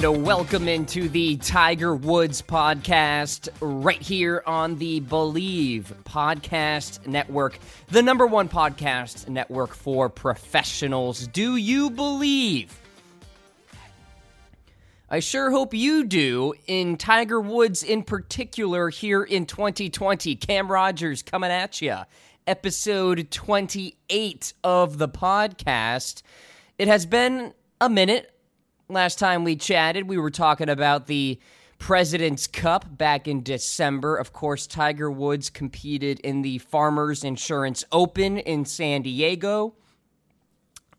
And welcome into the Tiger Woods podcast right here on the Bleav Podcast Network, the number one podcast network for professionals. Do you believe? I sure hope you do. In Tiger Woods, in particular, here in 2020, Cam Rogers coming at you. Episode 28 of the podcast. It has been a minute last time we chatted, we were talking about the President's Cup back in December. Of course, Tiger Woods competed in the Farmers Insurance Open in San Diego.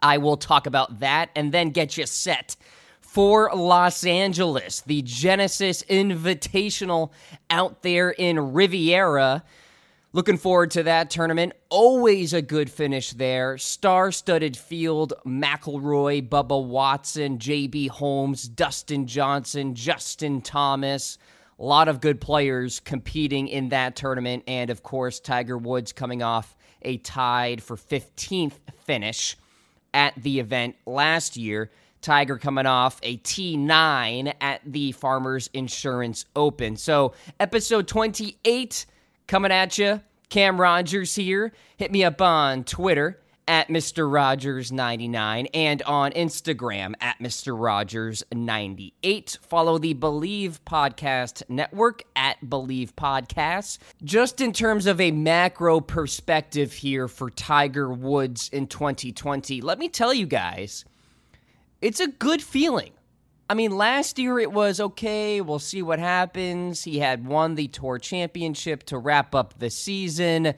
I will talk about that and then get you set for Los Angeles, the Genesis Invitational out there in Riviera. Looking forward to that tournament. Always a good finish there. Star studded field McIlroy, Bubba Watson, JB Holmes, Dustin Johnson, Justin Thomas. A lot of good players competing in that tournament. And of course, Tiger Woods coming off a tied for 15th finish at the event last year. Tiger coming off a T9 at the Farmers Insurance Open. So, episode 28 coming at you. Cam Rogers here. Hit me up on Twitter at Mr. Rogers99 and on Instagram at Mr. Rogers98. Follow the Bleav Podcast Network at Bleav Podcasts. Just in terms of a macro perspective here for Tiger Woods in 2020, let me tell you guys, it's a good feeling. I mean, last year it was okay, we'll see what happens. He had won the Tour Championship to wrap up the season.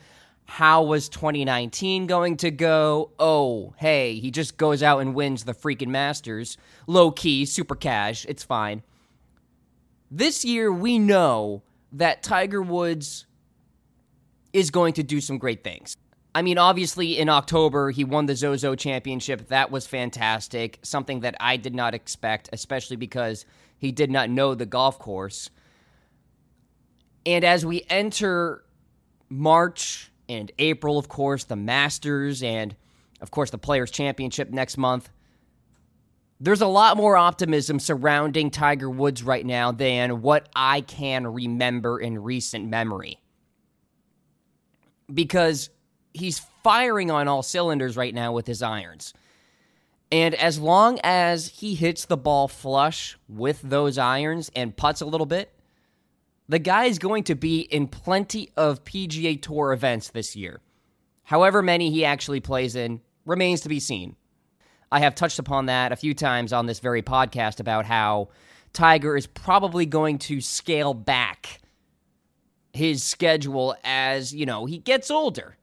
How was 2019 going to go? Oh, hey, he just goes out and wins the freaking Masters. Low key, super cash, it's fine. This year, we know that Tiger Woods is going to do some great things. I mean, obviously, in October, he won the Zozo Championship. That was fantastic. Something that I did not expect, especially because he did not know the golf course. And as we enter March and April, of course, the Masters and, of course, the Players' Championship next month, there's a lot more optimism surrounding Tiger Woods right now than what I can remember in recent memory. Because he's firing on all cylinders right now with his irons. And as long as he hits the ball flush with those irons and puts a little bit, the guy is going to be in plenty of PGA Tour events this year. However many he actually plays in remains to be seen. I have touched upon that a few times on this very podcast about how Tiger is probably going to scale back his schedule as, you know, he gets older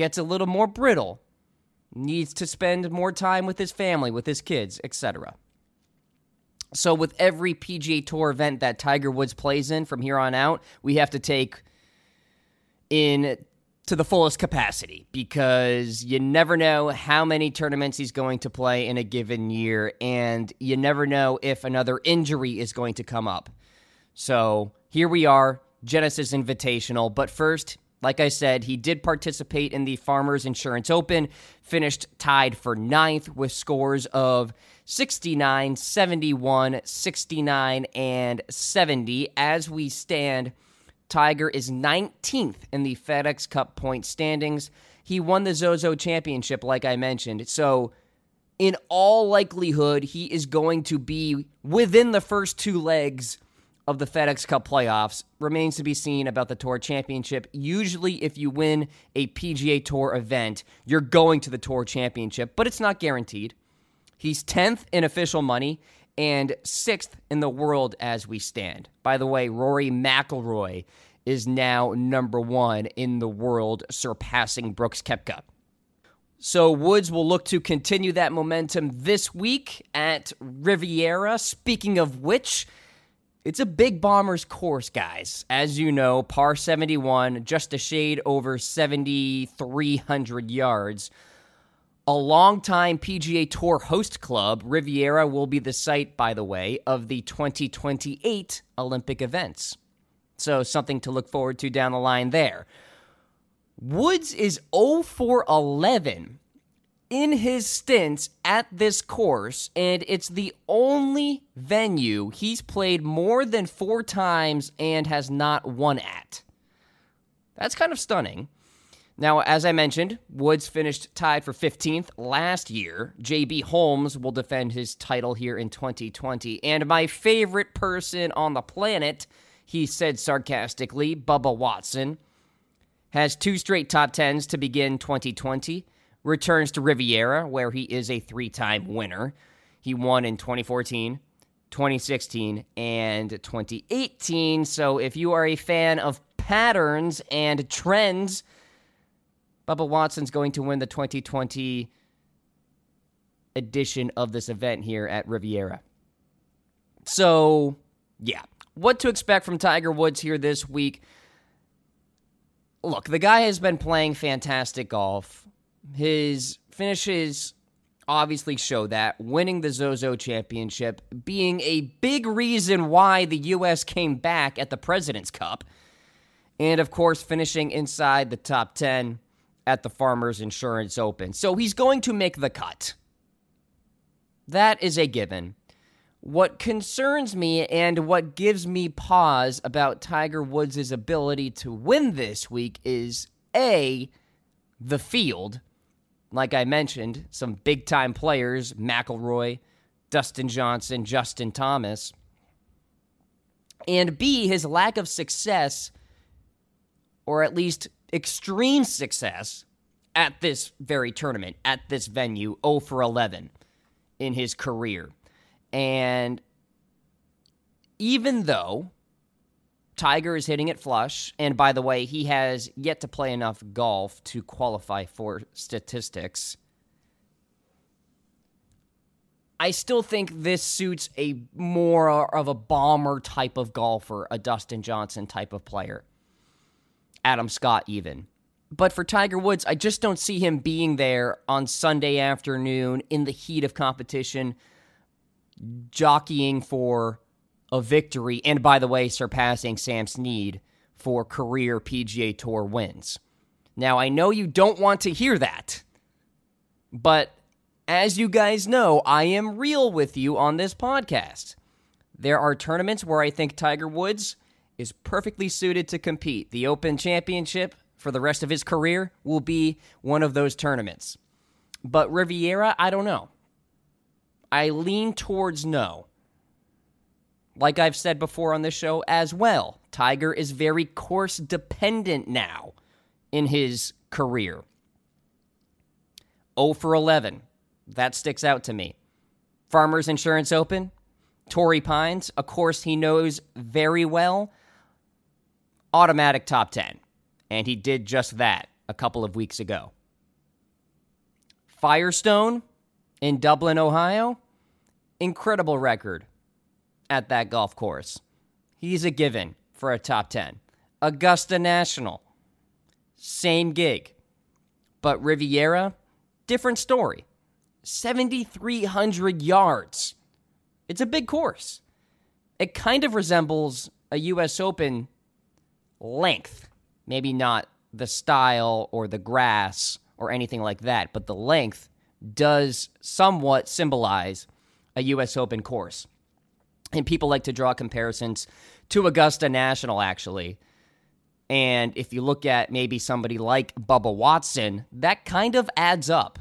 gets a little more brittle, needs to spend more time with his family, with his kids, etc. So, with every PGA Tour event that Tiger Woods plays in from here on out, we have to take in to the fullest capacity because you never know how many tournaments he's going to play in a given year, and you never know if another injury is going to come up. So, here we are, Genesis Invitational. But first, like I said, he did participate in the Farmers Insurance Open, finished tied for ninth with scores of 69, 71, 69, and 70. As we stand, Tiger is 19th in the FedEx Cup point standings. He won the Zozo Championship, like I mentioned. So, in all likelihood, he is going to be within the first two legs of the FedEx Cup playoffs. Remains to be seen about the Tour Championship. Usually, if you win a PGA Tour event, you're going to the Tour Championship, but it's not guaranteed. He's 10th in official money and 6th in the world as we stand. By the way, Rory McIlroy is now number one in the world, surpassing Brooks Koepka. So Woods will look to continue that momentum this week at Riviera. Speaking of which, it's a big Bombers course, guys. As you know, par 71, just a shade over 7,300 yards. A longtime PGA Tour host club, Riviera will be the site, by the way, of the 2028 Olympic events. So, something to look forward to down the line there. Woods is 0 for 11 in his stints at this course, and it's the only venue he's played more than four times and has not won at. That's kind of stunning. Now, as I mentioned, Woods finished tied for 15th last year. JB Holmes will defend his title here in 2020. And my favorite person on the planet, he said sarcastically, Bubba Watson, has two straight top 10s to begin 2020. Returns to Riviera, where he is a three time winner. He won in 2014, 2016, and 2018. So if you are a fan of patterns and trends, Bubba Watson's going to win the 2020 edition of this event here at Riviera. So, yeah, what to expect from Tiger Woods here this week? Look, the guy has been playing fantastic golf. His finishes obviously show that, winning the Zozo Championship being a big reason why the U.S. came back at the President's Cup. And of course, finishing inside the top 10 at the Farmers Insurance Open. So he's going to make the cut. That is a given. What concerns me and what gives me pause about Tiger Woods' ability to win this week is A, the field. Like I mentioned, some big time players McIlroy, Dustin Johnson, Justin Thomas. And B, his lack of success, or at least extreme success at this very tournament, at this venue, 0 for 11 in his career. And even though Tiger is hitting it flush, and by the way, he has yet to play enough golf to qualify for statistics. I still think this suits a more of a bomber type of golfer, a Dustin Johnson type of player. Adam Scott, even. But for Tiger Woods, I just don't see him being there on Sunday afternoon in the heat of competition, jockeying for a victory, and by the way, surpassing Sam Snead for career PGA Tour wins. Now, I know you don't want to hear that, but as you guys know, I am real with you on this podcast. There are tournaments where I think Tiger Woods is perfectly suited to compete. The Open Championship for the rest of his career will be one of those tournaments. But Riviera, I don't know. I lean towards no. Like I've said before on this show as well, Tiger is very course dependent now in his career. 0 for 11. That sticks out to me. Farmers Insurance Open, Torrey Pines, a course he knows very well, automatic top 10. And he did just that a couple of weeks ago. Firestone in Dublin, Ohio, incredible record at that golf course. He's a given for a top 10. Augusta National, same gig. But Riviera, different story. 7,300 yards. It's a big course. It kind of resembles a U.S. Open length. Maybe not the style or the grass or anything like that, but the length does somewhat symbolize a U.S. Open course. And people like to draw comparisons to Augusta National, actually. And if you look at maybe somebody like Bubba Watson, that kind of adds up.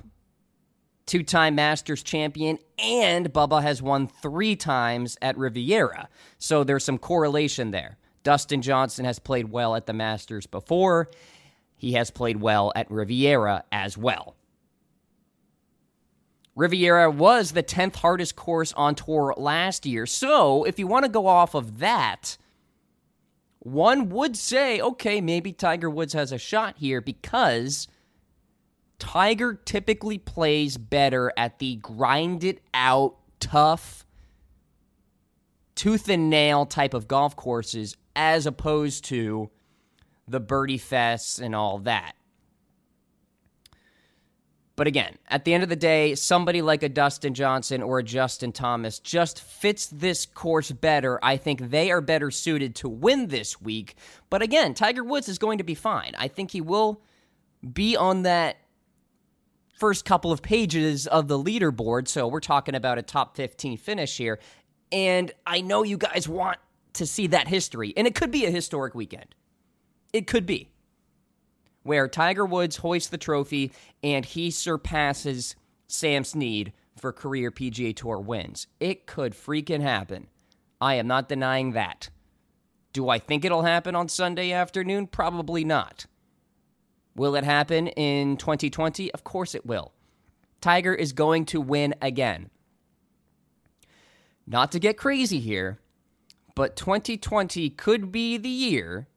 Two time Masters champion, and Bubba has won three times at Riviera. So there's some correlation there. Dustin Johnson has played well at the Masters before. He has played well at Riviera as well. Riviera was the 10th hardest course on tour last year. So, if you want to go off of that, one would say, okay, maybe Tiger Woods has a shot here because Tiger typically plays better at the grind it out, tough, tooth and nail type of golf courses as opposed to the birdie fests and all that. But again, at the end of the day, somebody like a Dustin Johnson or a Justin Thomas just fits this course better. I think they are better suited to win this week. But again, Tiger Woods is going to be fine. I think he will be on that first couple of pages of the leaderboard. So we're talking about a top 15 finish here. And I know you guys want to see that history, and it could be a historic weekend. It could be where Tiger Woods hoists the trophy and he surpasses Sam Snead for career PGA Tour wins. It could freaking happen. I am not denying that. Do I think it'll happen on Sunday afternoon? Probably not. Will it happen in 2020? Of course it will. Tiger is going to win again. Not to get crazy here, but 2020 could be the year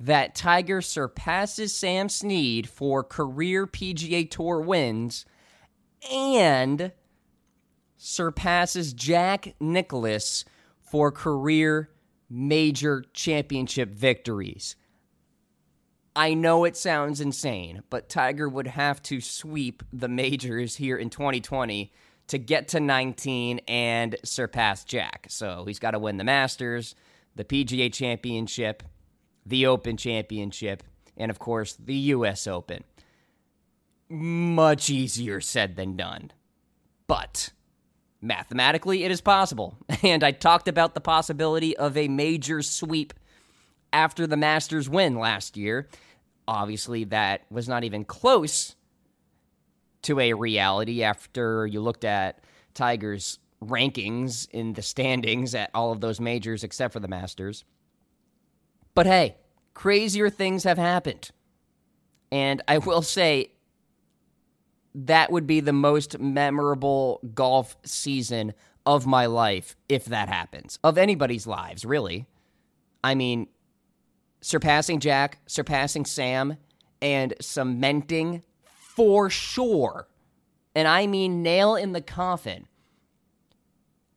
that Tiger surpasses Sam Snead for career PGA Tour wins and surpasses Jack Nicklaus for career major championship victories. I know it sounds insane, but Tiger would have to sweep the majors here in 2020 to get to 19 and surpass Jack. So he's got to win the Masters, the PGA Championship, the Open Championship, and of course, the US Open. Much easier said than done. But mathematically, it is possible. And I talked about the possibility of a major sweep after the Masters win last year. Obviously, that was not even close to a reality after you looked at Tiger's rankings in the standings at all of those majors except for the Masters. But hey, crazier things have happened. And I will say that would be the most memorable golf season of my life if that happens, of anybody's lives, really. I mean, surpassing Jack, surpassing Sam, and cementing for sure, and I mean nail in the coffin,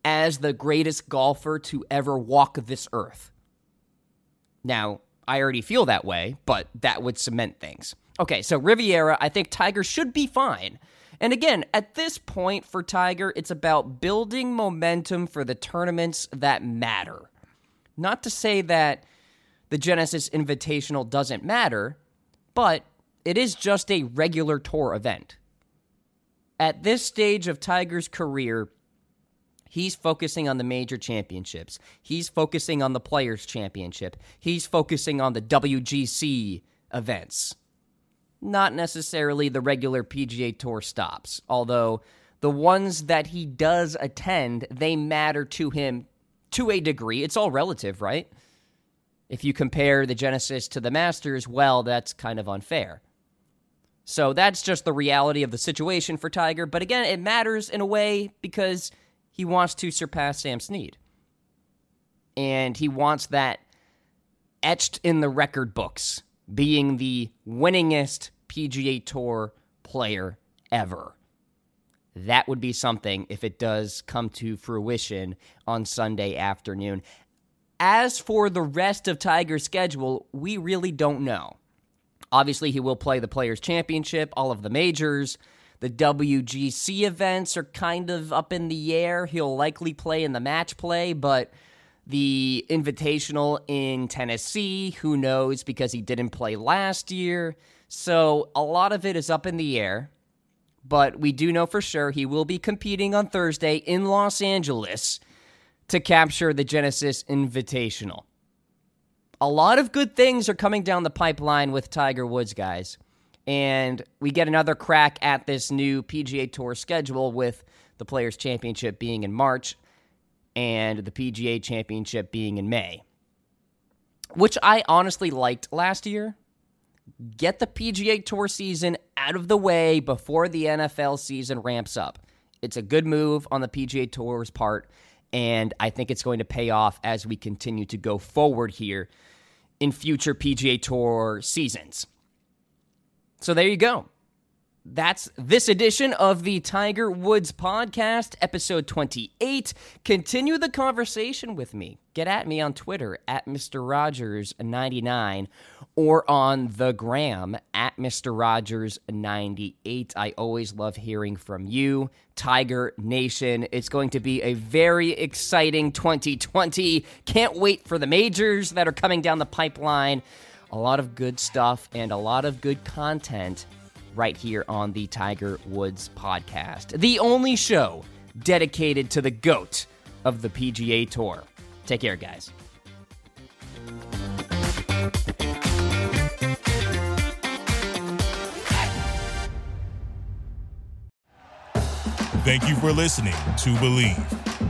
as the greatest golfer to ever walk this earth. Now, I already feel that way, but that would cement things. Okay, so Riviera, I think Tiger should be fine. And again, at this point for Tiger, it's about building momentum for the tournaments that matter. Not to say that the Genesis Invitational doesn't matter, but it is just a regular tour event. At this stage of Tiger's career, He's focusing on the major championships. He's focusing on the Players' Championship. He's focusing on the WGC events. Not necessarily the regular PGA Tour stops, although the ones that he does attend, they matter to him to a degree. It's all relative, right? If you compare the Genesis to the Masters, well, that's kind of unfair. So that's just the reality of the situation for Tiger. But again, it matters in a way because he wants to surpass Sam Snead. And he wants that etched in the record books, being the winningest PGA Tour player ever. That would be something if it does come to fruition on Sunday afternoon. As for the rest of Tiger's schedule, we really don't know. Obviously, he will play the Players' Championship, all of the majors. The WGC events are kind of up in the air. He'll likely play in the match play, but the Invitational in Tennessee, who knows because he didn't play last year. So a lot of it is up in the air. But we do know for sure he will be competing on Thursday in Los Angeles to capture the Genesis Invitational. A lot of good things are coming down the pipeline with Tiger Woods, guys and we get another crack at this new PGA Tour schedule with the Players' Championship being in March and the PGA Championship being in May, which I honestly liked last year. Get the PGA Tour season out of the way before the NFL season ramps up. It's a good move on the PGA Tour's part, and I think it's going to pay off as we continue to go forward here in future PGA Tour seasons. So there you go. that's this edition of the Tiger Woods Podcast, episode 28. Continue the conversation with me. Get at me on Twitter at Mr. Rogers99 or on the gram at Mr. Rogers98. I always love hearing from you, Tiger Nation. It's going to be a very exciting 2020. Can't wait for the majors that are coming down the pipeline. A lot of good stuff and a lot of good content right here on the Tiger Woods podcast, the only show dedicated to the GOAT of the PGA Tour. Take care, guys. Thank you for listening to Bleav.